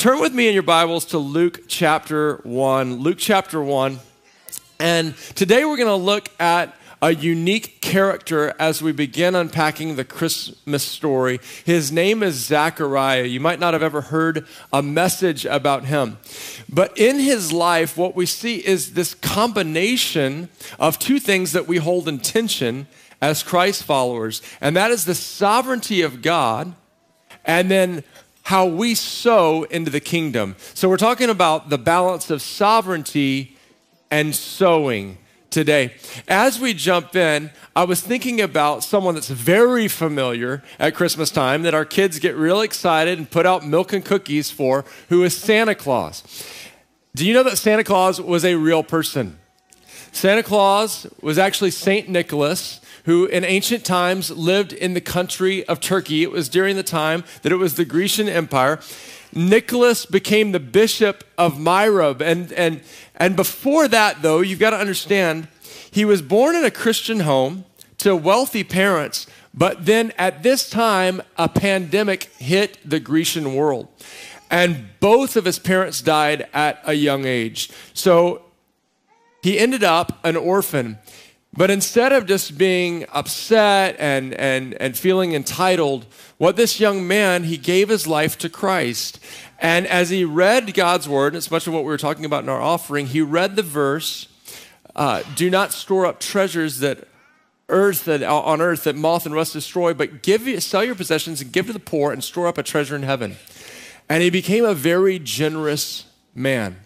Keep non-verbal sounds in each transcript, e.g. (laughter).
turn with me in your Bibles to Luke chapter 1. Luke chapter 1. And today we're going to look at a unique character as we begin unpacking the Christmas story. His name is Zechariah. You might not have ever heard a message about him. But in his life, what we see is this combination of two things that we hold in tension as Christ followers, and that is the sovereignty of God and then how we sow into the kingdom. So we're talking about the balance of sovereignty and sowing today. As we jump in, I was thinking about someone that's very familiar at Christmas time that our kids get real excited and put out milk and cookies for, who is Santa Claus. Do you know that Santa Claus was a real person? Santa Claus was actually St. Nicholas, who in ancient times lived in the country of Turkey. It was during the time that it was the Grecian Empire. Nicholas became the bishop of Myra. And, and, and before that, though, you've got to understand, he was born in a Christian home to wealthy parents. But then at this time, a pandemic hit the Grecian world. And both of his parents died at a young age. So he ended up an orphan. But instead of just being upset and, and, and feeling entitled, what this young man, he gave his life to Christ. And as he read God's word, it's much of what we were talking about in our offering, he read the verse, uh, do not store up treasures that earth that on earth that moth and rust destroy, but give sell your possessions and give to the poor and store up a treasure in heaven. And he became a very generous man.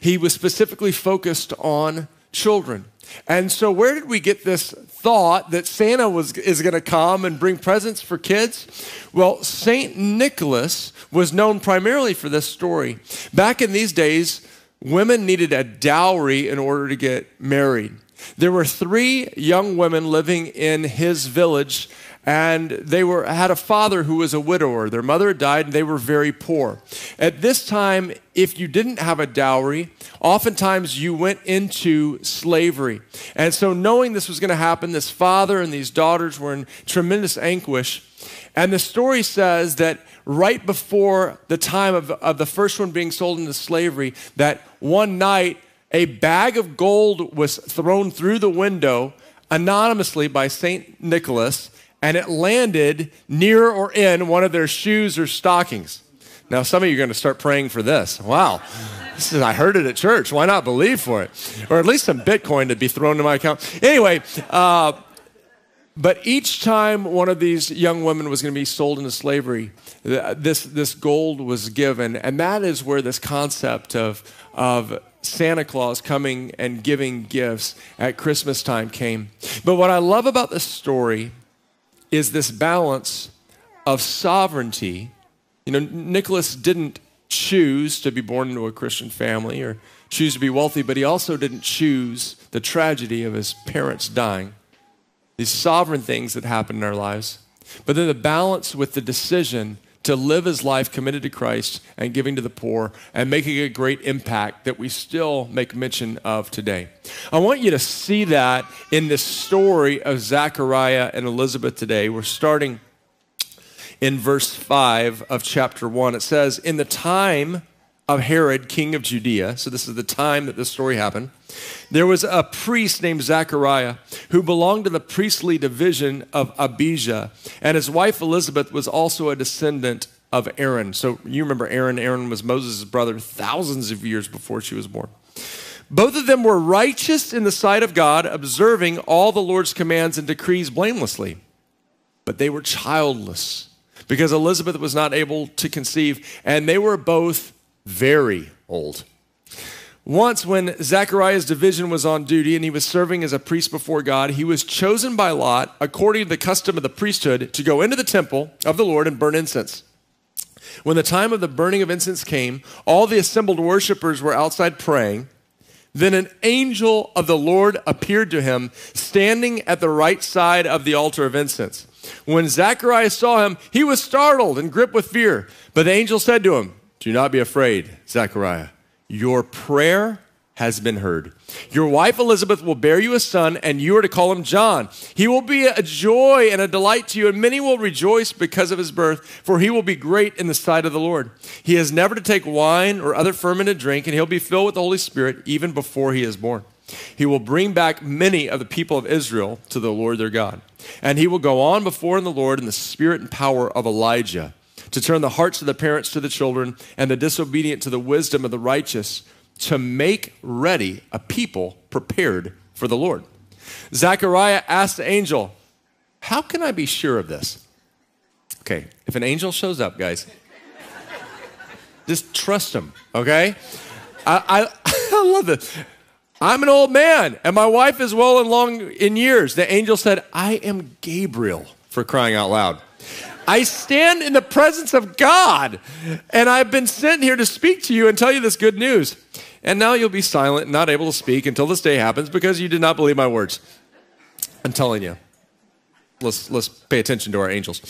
He was specifically focused on children. And so, where did we get this thought that Santa was, is going to come and bring presents for kids? Well, St. Nicholas was known primarily for this story. Back in these days, women needed a dowry in order to get married. There were three young women living in his village and they were had a father who was a widower. Their mother had died, and they were very poor. At this time, if you didn't have a dowry, oftentimes you went into slavery. And so, knowing this was going to happen, this father and these daughters were in tremendous anguish. And the story says that right before the time of, of the first one being sold into slavery, that one night a bag of gold was thrown through the window anonymously by St. Nicholas and it landed near or in one of their shoes or stockings. Now, some of you are going to start praying for this. Wow. This is, I heard it at church. Why not believe for it? Or at least some Bitcoin to be thrown to my account. Anyway, uh, but each time one of these young women was going to be sold into slavery, this, this gold was given. And that is where this concept of, of Santa Claus coming and giving gifts at Christmas time came. But what I love about this story is this balance of sovereignty. You know, Nicholas didn't choose to be born into a Christian family or choose to be wealthy, but he also didn't choose the tragedy of his parents dying. These sovereign things that happen in our lives. But then the balance with the decision to live his life committed to Christ and giving to the poor and making a great impact that we still make mention of today. I want you to see that in the story of Zechariah and Elizabeth today. We're starting in verse 5 of chapter 1. It says, In the time of Herod, king of Judea, so this is the time that this story happened, there was a priest named Zechariah who belonged to the priestly division of Abijah, and his wife Elizabeth was also a descendant of Aaron. So you remember Aaron. Aaron was Moses' brother thousands of years before she was born. Both of them were righteous in the sight of God, observing all the Lord's commands and decrees blamelessly. But they were childless because Elizabeth was not able to conceive, and they were both very old. Once, when Zechariah's division was on duty and he was serving as a priest before God, he was chosen by Lot, according to the custom of the priesthood, to go into the temple of the Lord and burn incense. When the time of the burning of incense came, all the assembled worshippers were outside praying. Then an angel of the Lord appeared to him, standing at the right side of the altar of incense. When Zechariah saw him, he was startled and gripped with fear. But the angel said to him, Do not be afraid, Zechariah your prayer has been heard. Your wife Elizabeth will bear you a son, and you are to call him John. He will be a joy and a delight to you, and many will rejoice because of his birth, for he will be great in the sight of the Lord. He is never to take wine or other fermented drink, and he'll be filled with the Holy Spirit even before he is born. He will bring back many of the people of Israel to the Lord their God. And he will go on before in the Lord in the spirit and power of Elijah to turn the hearts of the parents to the children and the disobedient to the wisdom of the righteous to make ready a people prepared for the Lord. Zechariah asked the angel, How can I be sure of this? Okay, if an angel shows up, guys, just trust him, okay? I, I, (laughs) I love this. I'm an old man, and my wife is well and long in years. The angel said, I am Gabriel, for crying out loud. I stand in the presence of God, and I've been sent here to speak to you and tell you this good news. And now you'll be silent and not able to speak until this day happens because you did not believe my words. I'm telling you. Let's, let's pay attention to our angels.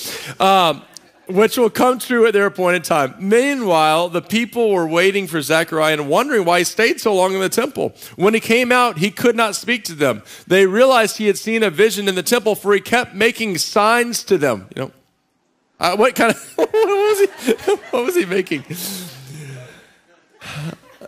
Um, which will come true at their appointed time. Meanwhile, the people were waiting for Zechariah and wondering why he stayed so long in the temple. When he came out, he could not speak to them. They realized he had seen a vision in the temple, for he kept making signs to them. You know, uh, what kind of (laughs) what was he? What was he making?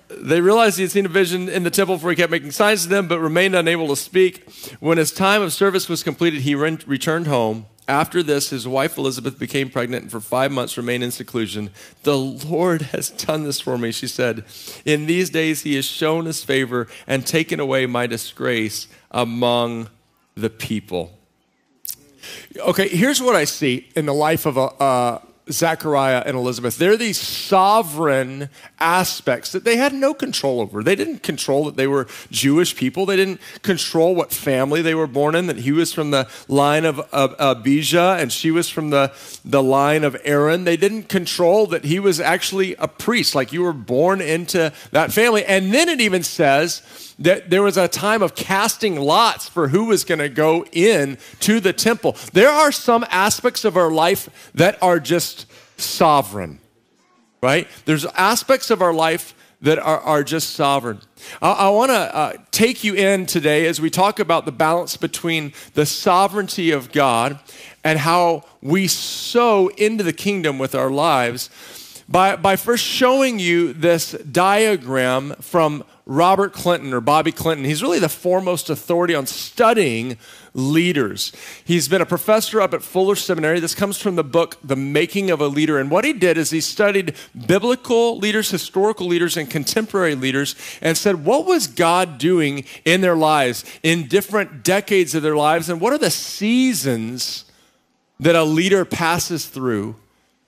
They realized he had seen a vision in the temple, for he kept making signs to them, but remained unable to speak. When his time of service was completed, he re- returned home. After this, his wife Elizabeth became pregnant and for five months remained in seclusion. The Lord has done this for me, she said. In these days, he has shown his favor and taken away my disgrace among the people. Okay, here's what I see in the life of a, uh, Zechariah and Elizabeth. They're these sovereign aspects that they had no control over. They didn't control that they were Jewish people. They didn't control what family they were born in, that he was from the line of, Abijah and she was from the, the line of Aaron. They didn't control that he was actually a priest, like you were born into that family. And then it even says, that there was a time of casting lots for who was going to go in to the temple. There are some aspects of our life that are just sovereign, right? There's aspects of our life that are, are just sovereign. I, I want to uh, take you in today as we talk about the balance between the sovereignty of God and how we sow into the kingdom with our lives by, by first showing you this diagram from Robert Clinton or Bobby Clinton. He's really the foremost authority on studying leaders. He's been a professor up at Fuller Seminary. This comes from the book, The Making of a Leader. And what he did is he studied biblical leaders, historical leaders, and contemporary leaders and said, what was God doing in their lives, in different decades of their lives, and what are the seasons that a leader passes through?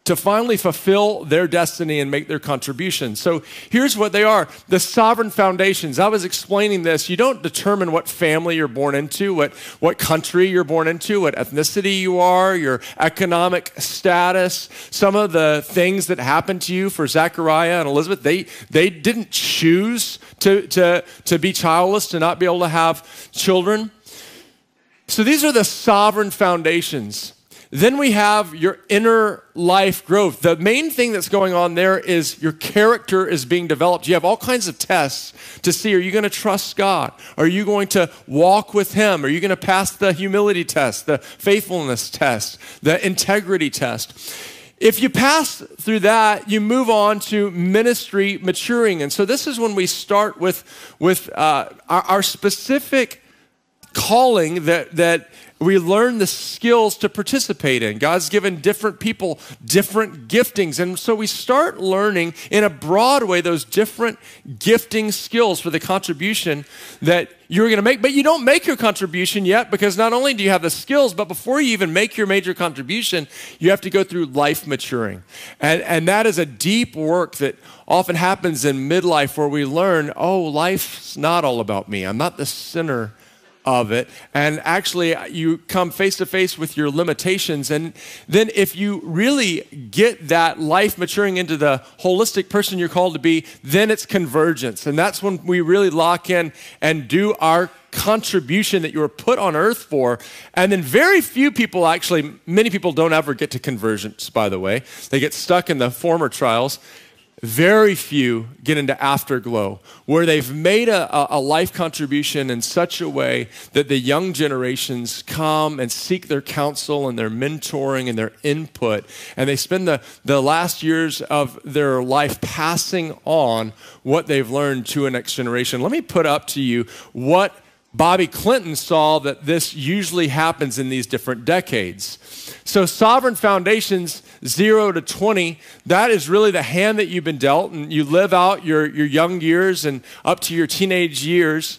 To finally fulfill their destiny and make their contribution. So here's what they are the sovereign foundations. I was explaining this. You don't determine what family you're born into, what, what country you're born into, what ethnicity you are, your economic status, some of the things that happened to you for Zechariah and Elizabeth. They, they didn't choose to, to, to be childless, to not be able to have children. So these are the sovereign foundations then we have your inner life growth. The main thing that's going on there is your character is being developed. You have all kinds of tests to see are you going to trust God? Are you going to walk with Him? Are you going to pass the humility test, the faithfulness test, the integrity test? If you pass through that, you move on to ministry maturing. And so this is when we start with, with uh, our, our specific calling that, that we learn the skills to participate in. God's given different people different giftings. And so we start learning in a broad way those different gifting skills for the contribution that you're going to make. But you don't make your contribution yet because not only do you have the skills, but before you even make your major contribution, you have to go through life maturing. And, and that is a deep work that often happens in midlife where we learn oh, life's not all about me. I'm not the center of it. And actually, uh, you come face to face with your limitations. And then, if you really get that life maturing into the holistic person you're called to be, then it's convergence. And that's when we really lock in and do our contribution that you were put on earth for. And then, very few people actually, many people don't ever get to convergence, by the way. They get stuck in the former trials. Very few get into afterglow, where they've made a, a, life contribution in such a way that the young generations come and seek their counsel and their mentoring and their input. And they spend the, the last years of their life passing on what they've learned to a next generation. Let me put up to you what Bobby Clinton saw that this usually happens in these different decades. So, sovereign foundations, zero to 20, that is really the hand that you've been dealt, and you live out your, your young years and up to your teenage years.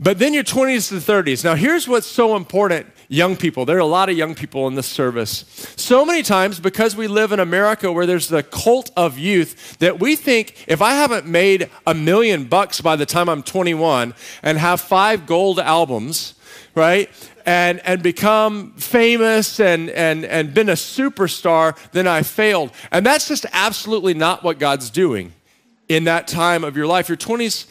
But then your 20s to 30s. Now, here's what's so important young people. There are a lot of young people in this service. So many times, because we live in America where there's the cult of youth, that we think if I haven't made a million bucks by the time I'm 21 and have five gold albums, right? And, and become famous and, and, and been a superstar, then I failed. And that's just absolutely not what God's doing in that time of your life. Your 20s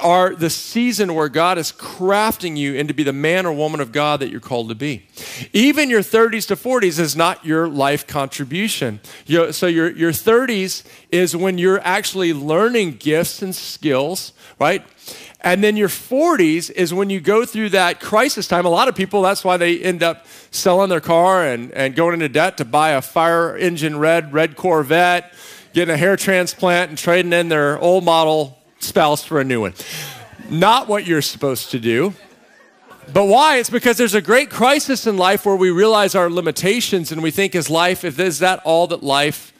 are the season where God is crafting you into be the man or woman of God that you're called to be. Even your 30s to 40s is not your life contribution. You, so your, your 30s is when you're actually learning gifts and skills, right? And then your 40s is when you go through that crisis time. A lot of people, that's why they end up selling their car and, and going into debt to buy a fire engine red, red Corvette, getting a hair transplant and trading in their old model spouse for a new one. Not what you're supposed to do. But why? It's because there's a great crisis in life where we realize our limitations and we think, is life, if is that all that life,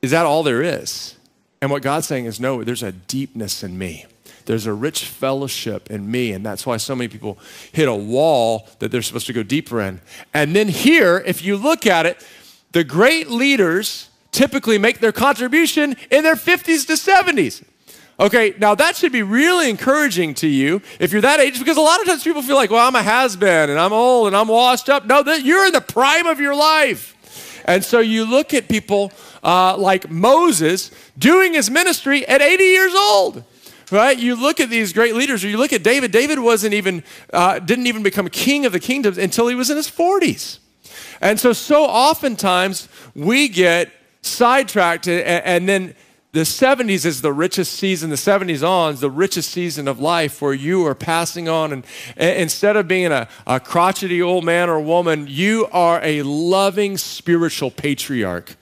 is that all there is? And what God's saying is, no, there's a deepness in me. There's a rich fellowship in me. And that's why so many people hit a wall that they're supposed to go deeper in. And then here, if you look at it, the great leaders typically make their contribution in their 50s to 70s. Okay, now that should be really encouraging to you if you're that age, because a lot of times people feel like, well, I'm a has been and I'm old and I'm washed up. No, you're in the prime of your life. And so you look at people uh, like Moses doing his ministry at 80 years old. Right? You look at these great leaders, or you look at David. David wasn't even, uh, didn't even become king of the kingdoms until he was in his 40s. And so, so oftentimes we get sidetracked and, and then the 70s is the richest season, the 70s on is the richest season of life where you are passing on. And, and instead of being a, a crotchety old man or woman, you are a loving spiritual patriarch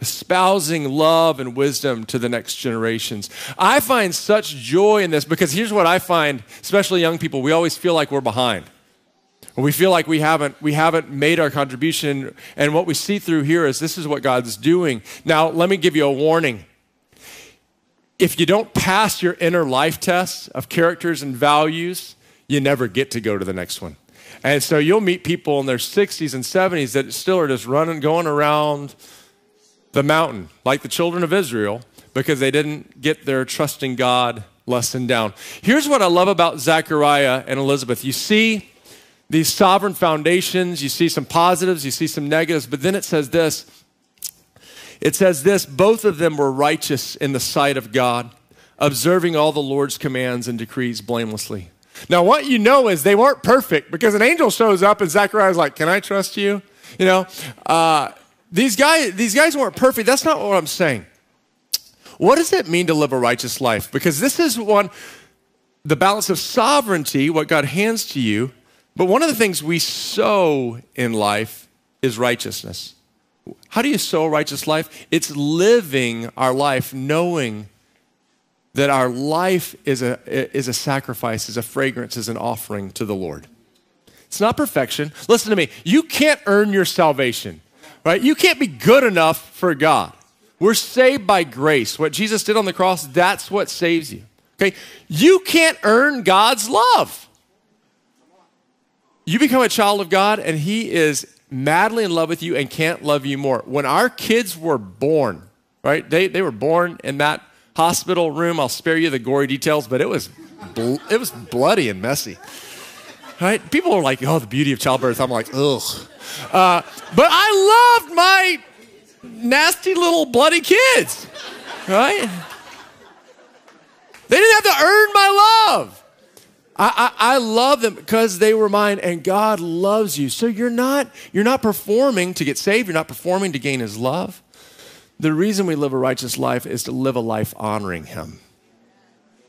espousing love and wisdom to the next generations. I find such joy in this because here's what I find, especially young people, we always feel like we're behind. We feel like we haven't, we haven't made our contribution. And what we see through here is this is what God's doing. Now, let me give you a warning if you don't pass your inner life test of characters and values, you never get to go to the next one. And so you'll meet people in their 60s and 70s that still are just running, going around the mountain, like the children of Israel, because they didn't get their trusting God lesson down. Here's what I love about Zechariah and Elizabeth. You see these sovereign foundations, you see some positives, you see some negatives, but then it says this it says this both of them were righteous in the sight of God, observing all the Lord's commands and decrees blamelessly. Now, what you know is they weren't perfect because an angel shows up and Zechariah's like, Can I trust you? You know, uh, these, guys, these guys weren't perfect. That's not what I'm saying. What does it mean to live a righteous life? Because this is one, the balance of sovereignty, what God hands to you. But one of the things we sow in life is righteousness. How do you sow a righteous life? It's living our life knowing that our life is a, is a sacrifice, is a fragrance, is an offering to the Lord. It's not perfection. Listen to me. You can't earn your salvation, right? You can't be good enough for God. We're saved by grace. What Jesus did on the cross, that's what saves you. Okay? You can't earn God's love. You become a child of God, and He is madly in love with you and can't love you more. When our kids were born, right? They, they were born in that hospital room. I'll spare you the gory details, but it was, bl- it was bloody and messy. Right? People are like, oh, the beauty of childbirth. I'm like, ugh. Uh, but I loved my nasty little bloody kids, right? They didn't have to earn my love. I, I, I, love them because they were mine and God loves you. So you're not, you're not performing to get saved. You're not performing to gain his love. the reason we live a righteous life is to live a life honoring Him.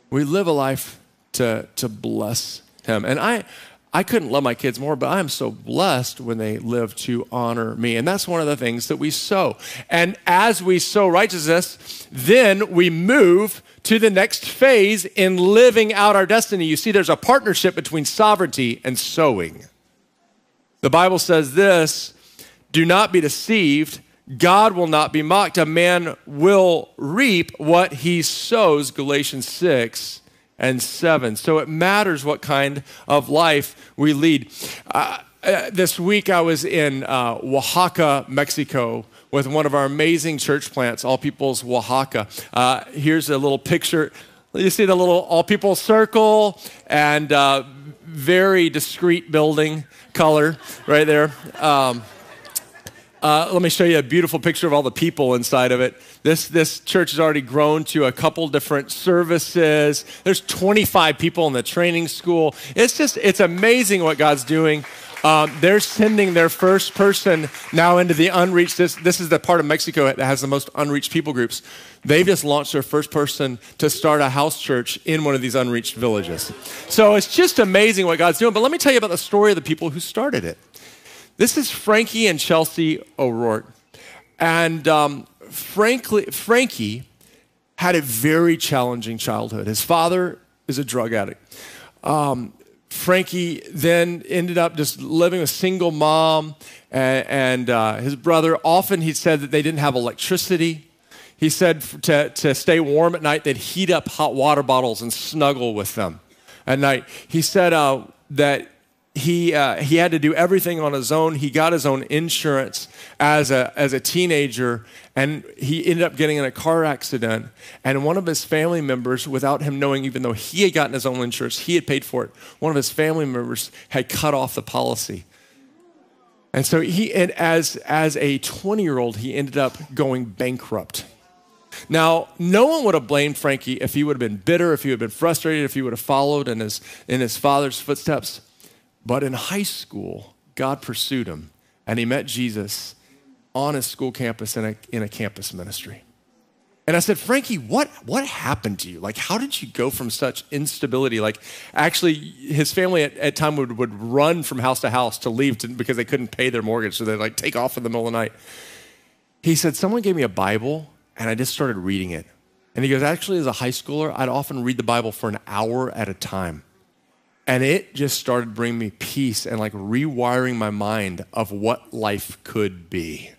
We live a life to, to bless Him. And I, I couldn't love my kids more, but I'm so blessed when they live to honor me. And that's one of the things that we sow. And as we sow righteousness, then we move to the next phase in living out our destiny. You see, there's a partnership between sovereignty and sowing. The Bible says this do not be deceived. God will not be mocked. A man will reap what he sows, Galatians 6 and 7. So it matters what kind of life we lead. Uh, uh, this week I was in uh, Oaxaca, Mexico, with one of our amazing church plants, All People's Oaxaca. Uh, here's a little picture. You see the little All People circle and uh, very discreet building color right there. Um, uh, let me show you a beautiful picture of all the people inside of it. This, this church has already grown to a couple different services. There's 25 people in the training school. It's just, it's amazing what God's doing. Um, they're sending their first person now into the unreached. This, this is the part of Mexico that has the most unreached people groups. They've just launched their first person to start a house church in one of these unreached villages. So it's just amazing what God's doing. But let me tell you about the story of the people who started it. This is Frankie and Chelsea O'Rourke. And um, frankly, Frankie had a very challenging childhood. His father is a drug addict. Um, Frankie then ended up just living with a single mom, and, and uh, his brother. Often he said that they didn't have electricity. He said to, to stay warm at night, they'd heat up hot water bottles and snuggle with them at night. He said uh, that he, uh, he had to do everything on his own. He got his own insurance as a, as a teenager, and he ended up getting in a car accident. And one of his family members, without him knowing, even though he had gotten his own insurance, he had paid for it, one of his family members had cut off the policy. And so he, and as, as a 20 year old, he ended up going bankrupt. Now, no one would have blamed Frankie if he would have been bitter, if he would have been frustrated, if he would have followed in his, in his father's footsteps. But in high school, God pursued him and he met Jesus on a school campus in a, in a campus ministry. And I said, Frankie, what, what happened to you? Like, how did you go from such instability? Like, actually, his family at, at time would, would run from house to house to leave to, because they couldn't pay their mortgage. So they'd like take off in the middle of the night. He said, someone gave me a Bible and I just started reading it. And he goes, actually, as a high schooler, I'd often read the Bible for an hour at a time. And it just started bringing me peace and like rewiring my mind of what life could be.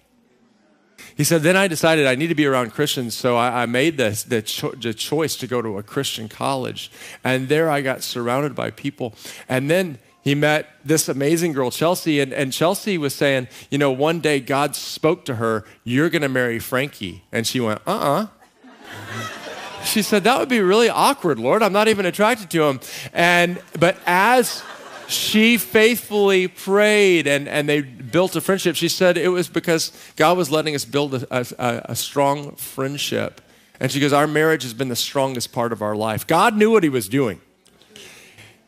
He said, then I decided I need to be around Christians, so I, I made the, the, cho- the choice to go to a Christian college. And there I got surrounded by people. And then he met this amazing girl, Chelsea, and, and Chelsea was saying, you know, one day God spoke to her, You're going to marry Frankie. And she went, Uh uh-uh. uh she said, That would be really awkward, Lord. I'm not even attracted to him. And but as she faithfully prayed and, and they built a friendship, she said it was because God was letting us build a, a, a strong friendship. And she goes, Our marriage has been the strongest part of our life. God knew what he was doing.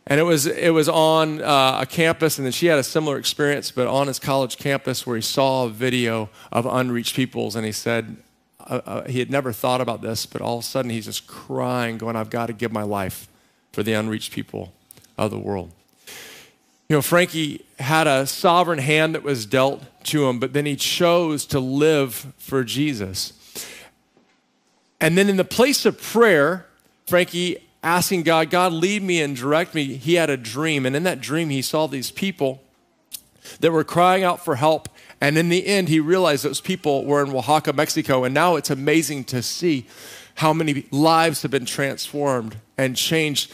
And it was, it was on uh, a campus, and then she had a similar experience, but on his college campus where he saw a video of unreached peoples, and he said, uh, he had never thought about this, but all of a sudden he's just crying, going, I've got to give my life for the unreached people of the world. You know, Frankie had a sovereign hand that was dealt to him, but then he chose to live for Jesus. And then in the place of prayer, Frankie asking God, God, lead me and direct me, he had a dream. And in that dream, he saw these people that were crying out for help and in the end, he realized those people were in Oaxaca, Mexico. And now it's amazing to see how many lives have been transformed and changed.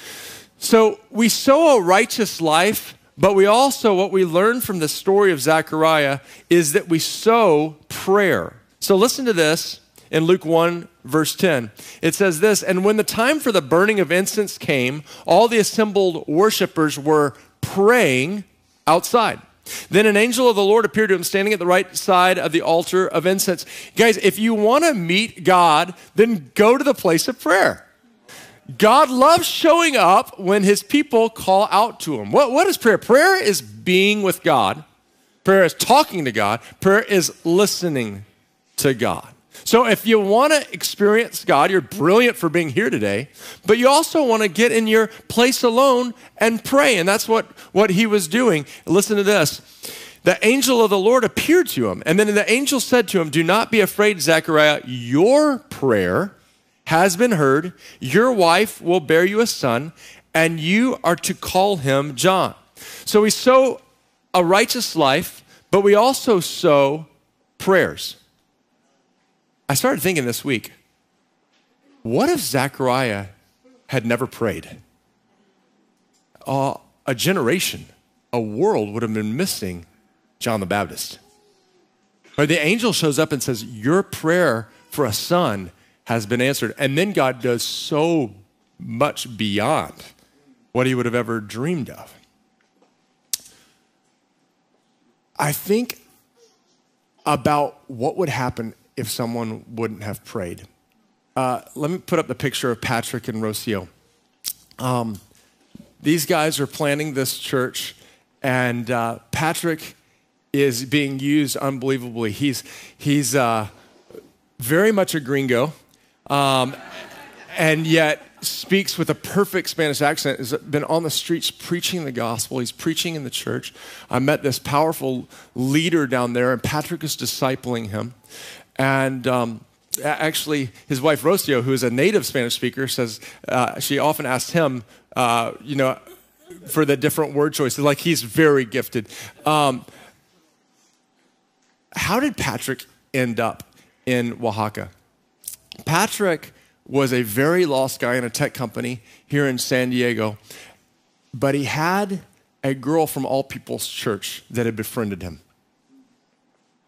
So we sow a righteous life, but we also, what we learn from the story of Zechariah is that we sow prayer. So listen to this in Luke 1, verse 10. It says this And when the time for the burning of incense came, all the assembled worshipers were praying outside. Then an angel of the Lord appeared to him standing at the right side of the altar of incense. Guys, if you want to meet God, then go to the place of prayer. God loves showing up when his people call out to him. What, what is prayer? Prayer is being with God, prayer is talking to God, prayer is listening to God. So if you want to experience God, you're brilliant for being here today, but you also want to get in your place alone and pray. And that's what, what he was doing. Listen to this. The angel of the Lord appeared to him. And then the angel said to him, Do not be afraid, Zechariah. Your prayer has been heard. Your wife will bear you a son, and you are to call him John. So we sow a righteous life, but we also sow prayers. I started thinking this week, what if Zechariah had never prayed? Uh, a generation, a world would have been missing John the Baptist. Or the angel shows up and says, Your prayer for a son has been answered. And then God does so much beyond what he would have ever dreamed of. I think about what would happen if someone wouldn't have prayed. Uh, let me put up the picture of Patrick and Rocio. Um, these guys are planning this church, and uh, Patrick is being used unbelievably. He's, he's uh, very much a gringo, um, and yet speaks with a perfect Spanish accent, has been on the streets preaching the gospel. He's preaching in the church. I met this powerful leader down there, and Patrick is discipling him. And um, actually, his wife, Rocio, who is a native Spanish speaker, says uh, she often asks him, uh, you know, for the different word choices. Like he's very gifted. Um, how did Patrick end up in Oaxaca? Patrick was a very lost guy in a tech company here in San Diego, but he had a girl from All People's Church that had befriended him.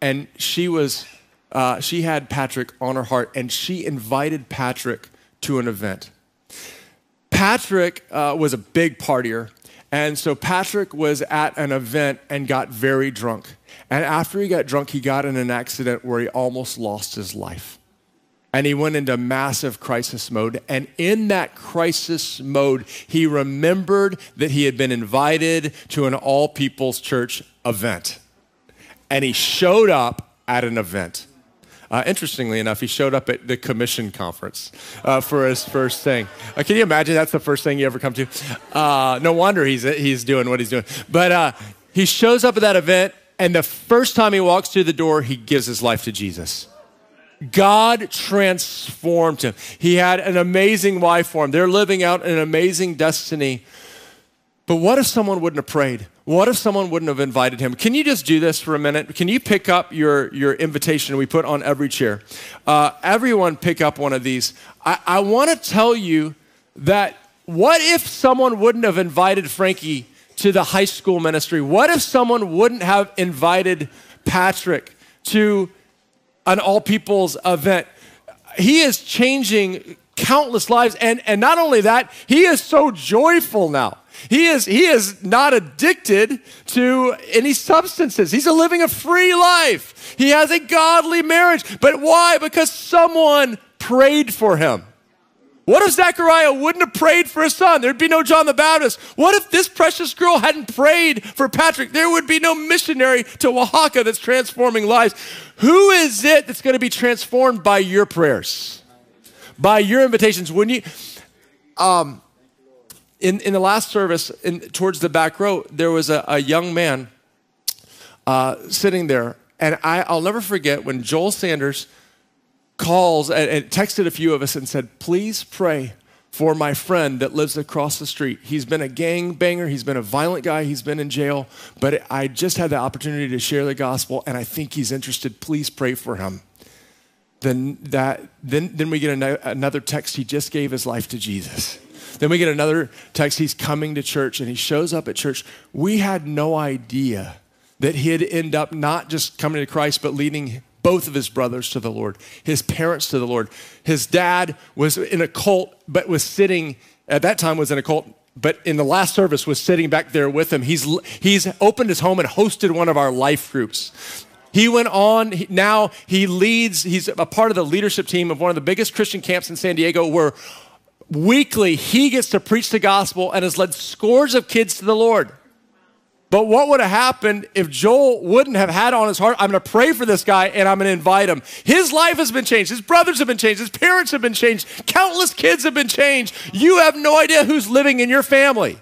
And she was, uh, she had Patrick on her heart, and she invited Patrick to an event. Patrick uh, was a big partier, and so Patrick was at an event and got very drunk. And after he got drunk, he got in an accident where he almost lost his life and he went into massive crisis mode. And in that crisis mode, he remembered that he had been invited to an all people's church event. And he showed up at an event. Uh, interestingly enough, he showed up at the commission conference uh, for his first thing. Uh, can you imagine that's the first thing you ever come to? Uh, no wonder he's, he's doing what he's doing. But uh, he shows up at that event, and the first time he walks through the door, he gives his life to Jesus. God transformed him. He had an amazing wife for him. They're living out an amazing destiny. But what if someone wouldn't have prayed? What if someone wouldn't have invited him? Can you just do this for a minute? Can you pick up your, your invitation we put on every chair? Uh, everyone pick up one of these. I, I want to tell you that what if someone wouldn't have invited Frankie to the high school ministry? What if someone wouldn't have invited Patrick to an all people's event. He is changing countless lives. And, and not only that, he is so joyful now. He is, he is not addicted to any substances. He's living a free life. He has a godly marriage. But why? Because someone prayed for him. What if Zechariah wouldn't have prayed for his son? There'd be no John the Baptist. What if this precious girl hadn't prayed for Patrick? There would be no missionary to Oaxaca that's transforming lives. Who is it that's going to be transformed by your prayers? By your invitations? When you, um, in, in the last service, in, towards the back row, there was a, a young man uh, sitting there. And I, I'll never forget when Joel Sanders calls and, and texted a few of us and said, please pray for my friend that lives across the street. He's been a gang banger, he's been a violent guy, he's been in jail, but I just had the opportunity to share the gospel and I think he's interested. Please pray for him. Then that then then we get another text he just gave his life to Jesus. Then we get another text he's coming to church and he shows up at church. We had no idea that he'd end up not just coming to Christ but leading both of his brothers to the Lord, his parents to the Lord. His dad was in a cult, but was sitting, at that time was in a cult, but in the last service was sitting back there with him. He's, he's opened his home and hosted one of our life groups. He went on, now he leads, he's a part of the leadership team of one of the biggest Christian camps in San Diego where weekly he gets to preach the gospel and has led scores of kids to the Lord. But what would have happened if Joel wouldn't have had on his heart, I'm going to pray for this guy and I'm going to invite him? His life has been changed. His brothers have been changed. His parents have been changed. Countless kids have been changed. You have no idea who's living in your family.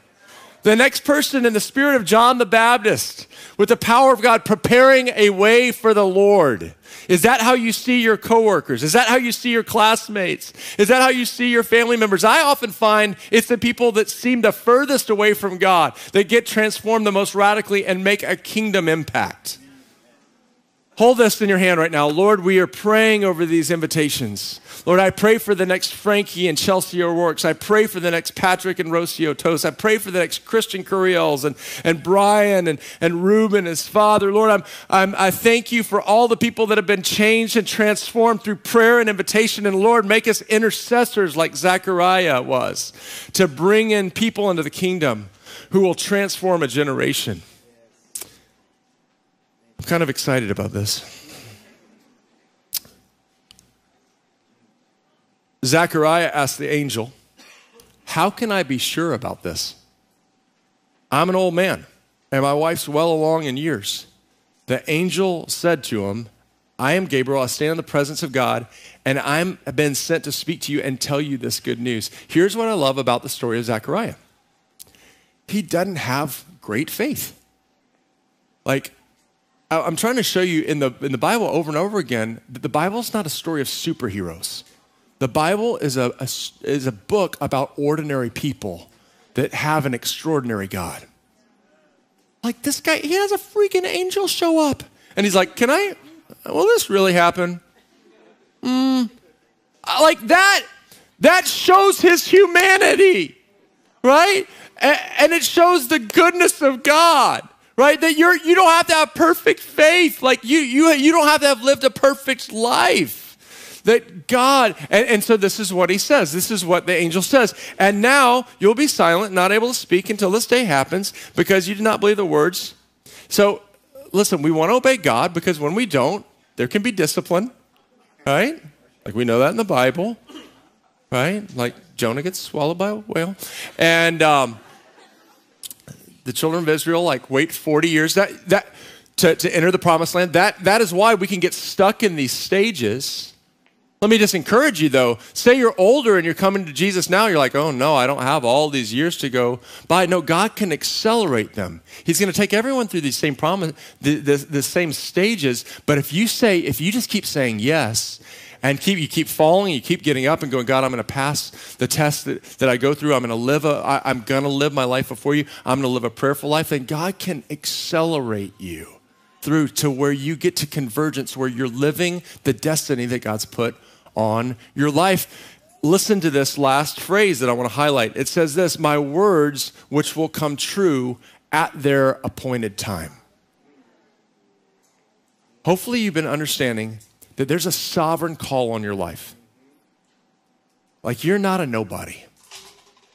The next person in the spirit of John the Baptist, with the power of God, preparing a way for the Lord. Is that how you see your coworkers? Is that how you see your classmates? Is that how you see your family members? I often find it's the people that seem the furthest away from God that get transformed the most radically and make a kingdom impact. Hold this in your hand right now. Lord, we are praying over these invitations. Lord, I pray for the next Frankie and Chelsea O'Rourke's. I pray for the next Patrick and Rocio Toast. I pray for the next Christian Curiels and, and Brian and, and Ruben, his father. Lord, I'm, I'm, I thank you for all the people that have been changed and transformed through prayer and invitation. And Lord, make us intercessors like Zechariah was to bring in people into the kingdom who will transform a generation. I'm kind of excited about this. Zechariah asked the angel, How can I be sure about this? I'm an old man, and my wife's well along in years. The angel said to him, I am Gabriel. I stand in the presence of God, and I'm been sent to speak to you and tell you this good news. Here's what I love about the story of Zechariah. He doesn't have great faith. Like, I'm trying to show you in the, in the Bible over and over again that the Bible is not a story of superheroes. The Bible is a, a, is a book about ordinary people that have an extraordinary God. Like this guy, he has a freaking angel show up. And he's like, Can I, will this really happen? Mm, like that, that shows his humanity, right? And, and it shows the goodness of God right? That you're you don't have to have perfect faith. Like you you you don't have to have lived a perfect life. That God, and, and so this is what he says. This is what the angel says. And now you'll be silent, not able to speak until this day happens, because you did not believe the words. So listen, we want to obey God because when we don't, there can be discipline, right? Like we know that in the Bible, right? Like Jonah gets swallowed by a whale. And um, the children of Israel like wait 40 years that, that, to, to enter the promised land. That, that is why we can get stuck in these stages. Let me just encourage you though. Say you're older and you're coming to Jesus now, you're like, oh no, I don't have all these years to go by. No, God can accelerate them. He's going to take everyone through these same promise, the, the, the same stages. But if you say, if you just keep saying yes, and keep you keep falling, you keep getting up and going, God, I'm going to pass the test that, that I go through. I'm going to live a, I, I'm going to live my life before you. I'm going to live a prayerful life. And God can accelerate you through to where you get to convergence, where you're living the destiny that God's put on your life. Listen to this last phrase that I want to highlight. It says this, my words which will come true at their appointed time. Hopefully, you've been understanding that there's a sovereign call on your life. Like you're not a nobody.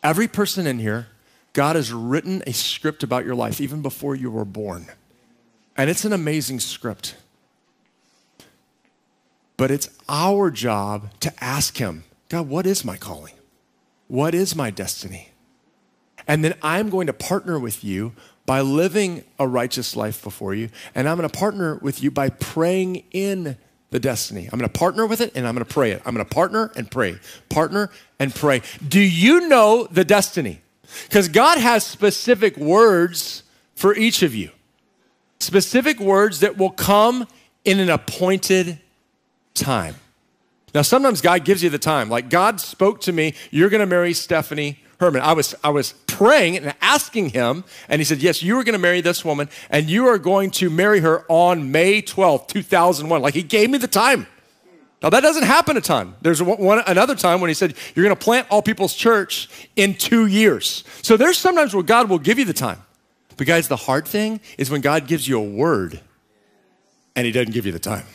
Every person in here, God has written a script about your life even before you were born. And it's an amazing script. But it's our job to ask Him, God, what is my calling? What is my destiny? And then I'm going to partner with you by living a righteous life before you. And I'm going to partner with you by praying in the destiny. I'm going to partner with it and I'm going to pray it. I'm going to partner and pray, partner and pray. Do you know the destiny? Because God has specific words for each of you, specific words that will come in an appointed time. Now, sometimes God gives you the time. Like God spoke to me, you're going to marry Stephanie Herman. I was, I was praying and asking him, and he said, Yes, you are going to marry this woman, and you are going to marry her on May 12th, 2001. Like he gave me the time. Now, that doesn't happen a ton. There's one, another time when he said, You're going to plant all people's church in two years. So there's sometimes where God will give you the time. But, guys, the hard thing is when God gives you a word and he doesn't give you the time.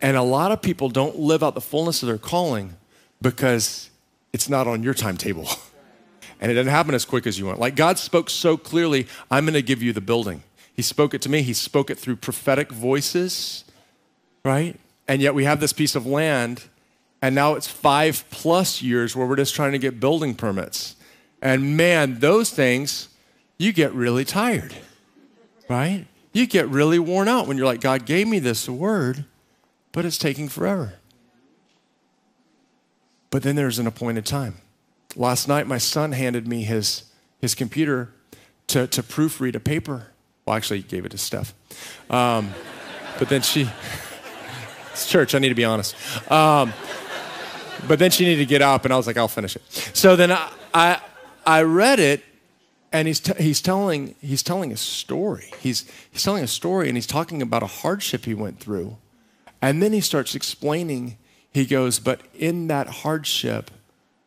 And a lot of people don't live out the fullness of their calling because it's not on your timetable. (laughs) and it doesn't happen as quick as you want. Like God spoke so clearly, I'm going to give you the building. He spoke it to me, He spoke it through prophetic voices, right? And yet we have this piece of land, and now it's five plus years where we're just trying to get building permits. And man, those things, you get really tired, right? You get really worn out when you're like, God gave me this word, but it's taking forever. But then there's an appointed time. Last night, my son handed me his, his computer to, to proofread a paper. Well, actually, he gave it to Steph. Um, but then she, (laughs) it's church, I need to be honest. Um, but then she needed to get up, and I was like, I'll finish it. So then I, I, I read it, and he's, t- he's, telling, he's telling a story. He's, he's telling a story, and he's talking about a hardship he went through. And then he starts explaining, he goes, But in that hardship,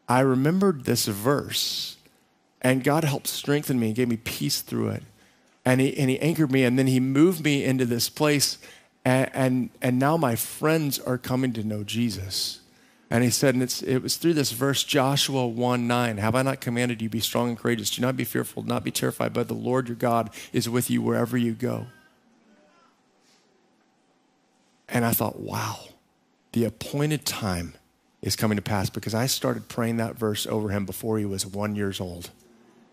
I remembered this verse, and God helped strengthen me and gave me peace through it. And he, and he anchored me, and then he moved me into this place, and, and, and now my friends are coming to know Jesus. And he said, and it's, it was through this verse, Joshua 1 9, Have I not commanded you, be strong and courageous? Do not be fearful, not be terrified, but the Lord your God is with you wherever you go. And I thought, wow, the appointed time is coming to pass because I started praying that verse over him before he was one years old.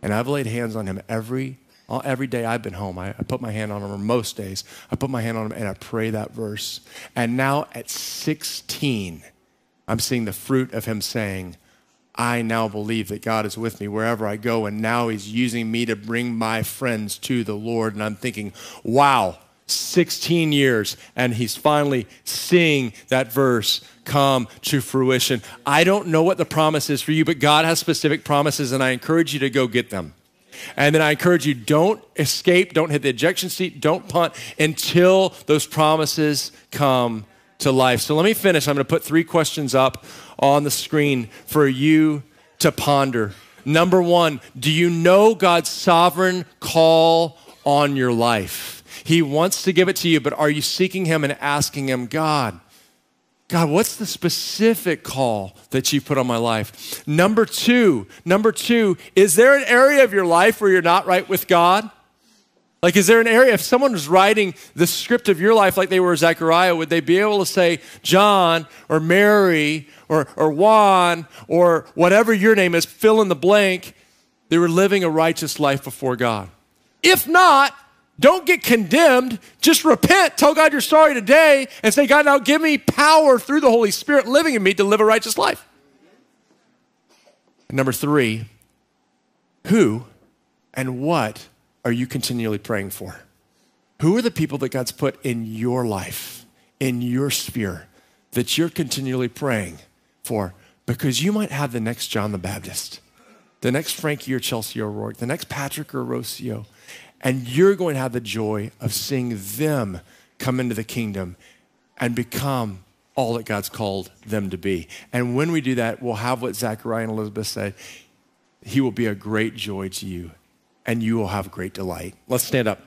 And I've laid hands on him every every day I've been home. I, I put my hand on him, or most days, I put my hand on him and I pray that verse. And now at 16, I'm seeing the fruit of him saying, I now believe that God is with me wherever I go, and now he's using me to bring my friends to the Lord. And I'm thinking, wow, 16 years, and he's finally seeing that verse come to fruition. I don't know what the promise is for you, but God has specific promises, and I encourage you to go get them. And then I encourage you don't escape, don't hit the ejection seat, don't punt until those promises come to life. So let me finish. I'm going to put three questions up on the screen for you to ponder. Number one, do you know God's sovereign call on your life? He wants to give it to you, but are you seeking Him and asking Him, God, God, what's the specific call that you put on my life? Number two, number two, is there an area of your life where you're not right with God? Like, is there an area, if someone was writing the script of your life like they were Zechariah, would they be able to say, John or Mary or, or Juan or whatever your name is, fill in the blank, they were living a righteous life before God? If not, don't get condemned. Just repent. Tell God you're sorry today and say, God, now give me power through the Holy Spirit living in me to live a righteous life. Number three, who and what are you continually praying for? Who are the people that God's put in your life, in your sphere, that you're continually praying for? Because you might have the next John the Baptist, the next Frankie or Chelsea O'Rourke, the next Patrick or Rocio, and you're going to have the joy of seeing them come into the kingdom and become all that God's called them to be. And when we do that, we'll have what Zachariah and Elizabeth said He will be a great joy to you, and you will have great delight. Let's stand up.